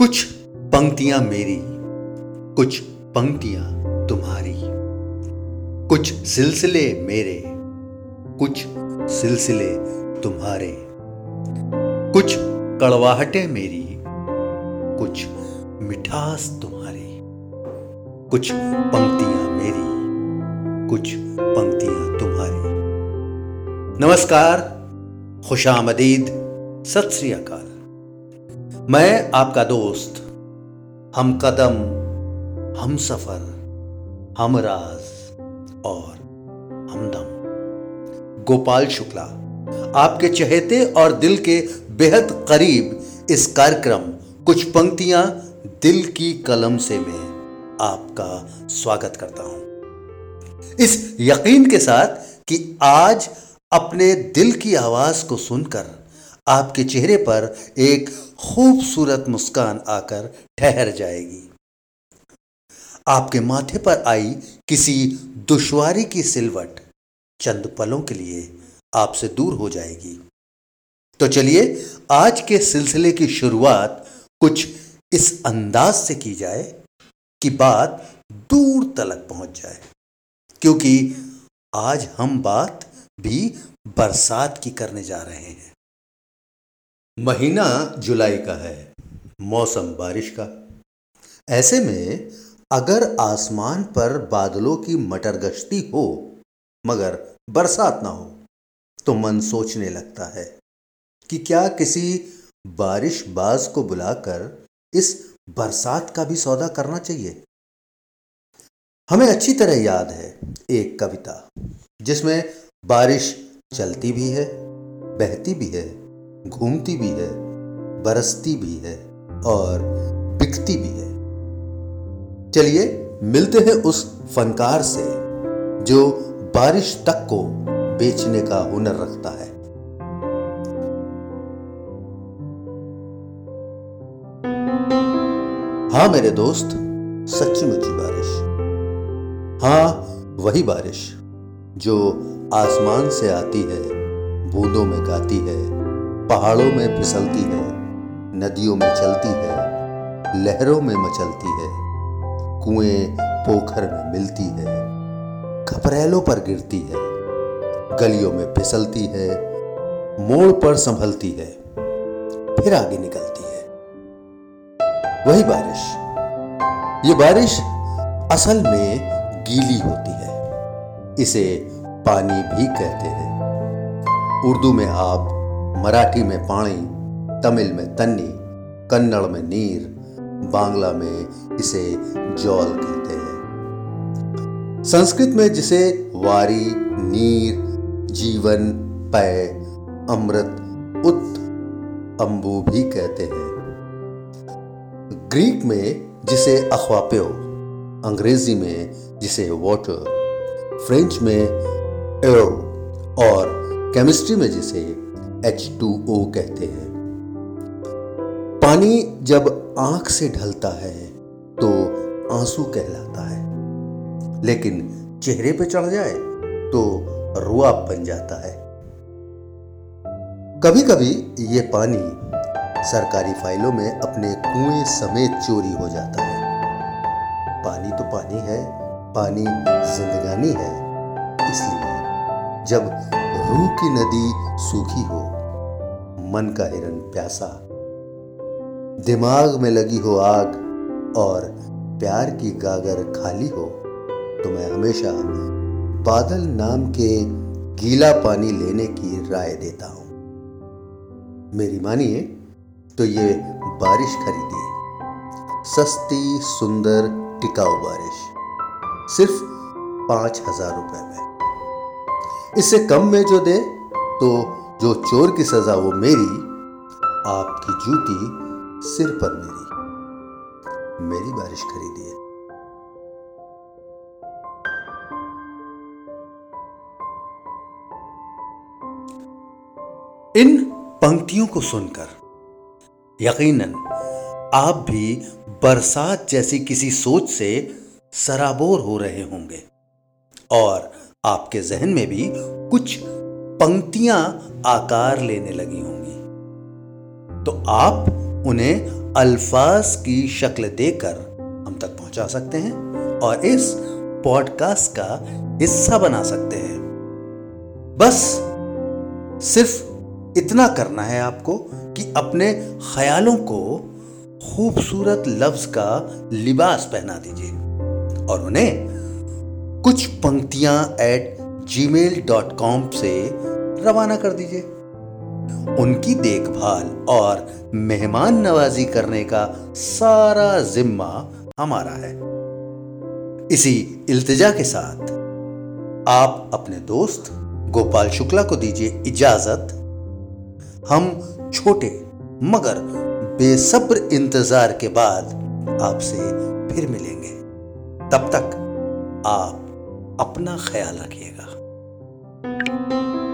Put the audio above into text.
कुछ पंक्तियाँ मेरी, कुछ पंक्तियाँ तुम्हारी। कुछ सिलसिले मेरे, कुछ सिलसिले तुम्हारे। कुछ कड़वाहटें मेरी, कुछ मिठास तुम्हारी। कुछ पंक्तियाँ मेरी, कुछ पंक्तियाँ तुम्हारी। नमस्कार, खुशामदीद, सत श्री अकाल। मैं आपका दोस्त। हम कदम, हम सफ़र, हम राज और हमदम गोपाल शुक्ला, आपके चहेते और दिल के बेहद करीब इस कार्यक्रम, कुछ पंक्तियाँ दिल की कलम से मैं आपका स्वागत करता हूँ। इस यकीन के साथ कि आज अपने दिल की आवाज़ को सुनकर आपके चेहरे पर एक खूबसूरत मुस्कान आकर ठहर जाएगी। आपके माथे पर आई किसी दुश्वारी की सिलवट चंद पलों के लिए आपसे दूर हो जाएगी। तो चलिए, आज के सिलसिले की शुरुआत कुछ इस अंदाज से की जाए कि बात दूर तलक पहुँच जाए, क्योंकि आज हम बात भी बरसात की करने जा रहे हैं। महीना जुलाई का है, मौसम बारिश का। ऐसे में अगर आसमान पर बादलों की मटर गश्ती हो, मगर बरसात ना हो तो मन सोचने लगता है कि क्या किसी बारिश बाज को बुलाकर इस बरसात का भी सौदा करना चाहिए। हमें अच्छी तरह याद है एक कविता, जिसमें बारिश चलती भी है, बहती भी है घूमती भी है, बरसती भी है और बिकती भी है। चलिए मिलते हैं उस फनकार से जो बारिश तक को बेचने का हुनर रखता है। हाँ मेरे दोस्त, सच्ची मुच्ची बारिश। हाँ वही बारिश जो आसमान से आती है, बूंदों में गाती है पहाड़ों में फिसलती है, नदियों में चलती है, लहरों में मचलती है, कुएँ पोखर में मिलती है खपरेलों पर गिरती है, गलियों में फिसलती है, मोड़ पर संभलती है, फिर आगे निकलती है। वही बारिश। ये बारिश असल में गीली होती है। इसे पानी भी कहते हैं। उर्दू में आप मराठी में पानी तमिल में तन्नी, कन्नड़ में नीर, बांग्ला में इसे जौल कहते हैं। संस्कृत में जिसे वारी, नीर, जीवन पय अमृत, उत, अंबु भी कहते हैं। ग्रीक में जिसे अख्वाप्यो, अंग्रेज़ी में जिसे वाटर, फ्रेंच में एरो और केमिस्ट्री में जिसे H2O कहते हैं। पानी जब आँख से ढलता है तो आँसू कहलाता है। लेकिन चेहरे पे चढ़ जाए तो रुआ बन जाता है। कभी कभी ये पानी सरकारी फाइलों में अपने कुएँ समेत चोरी हो जाता है। पानी तो पानी है, पानी जिंदगानी है। इसलिए जब रूह की नदी सूखी हो मन का हिरन प्यासा। दिमाग में लगी हो आग और प्यार की गागर खाली हो तो मैं हमेशा बादल नाम के गीला पानी लेने की राय देता हूँ। मेरी मानिए तो ये बारिश खरीदिए। सस्ती, सुंदर, टिकाऊ बारिश, सिर्फ़ पाँच हज़ार रुपए में। इससे कम में जो दे तो जो चोर की सजा वो मेरी, आपकी जूती सिर पर मेरी। मेरी बारिश खरीदिए इन पंक्तियों को सुनकर, यकीनन, आप भी बरसात जैसी किसी सोच से सराबोर हो रहे होंगे। और आपके जहन में भी कुछ पंक्तियाँ आकार लेने लगी होंगी। तो आप उन्हें अल्फाज की शक्ल देकर हम तक पहुँचा सकते हैं और इस पॉडकास्ट का हिस्सा बना सकते हैं। बस सिर्फ़ इतना करना है आपको कि अपने ख्यालों को खूबसूरत लफ्ज का लिबास पहना दीजिए और उन्हें कुछ पंक्तियाँ कॉम से रवाना कर दीजिए। उनकी देखभाल और मेहमान नवाजी करने का सारा जिम्मा हमारा है। इसी इल्तिजा के साथ आप अपने दोस्त गोपाल शुक्ला को दीजिए इजाज़त। हम छोटे मगर बेसब्र इंतज़ार के बाद आपसे फिर मिलेंगे। तब तक आप अपना ख्याल रखिएगा। Música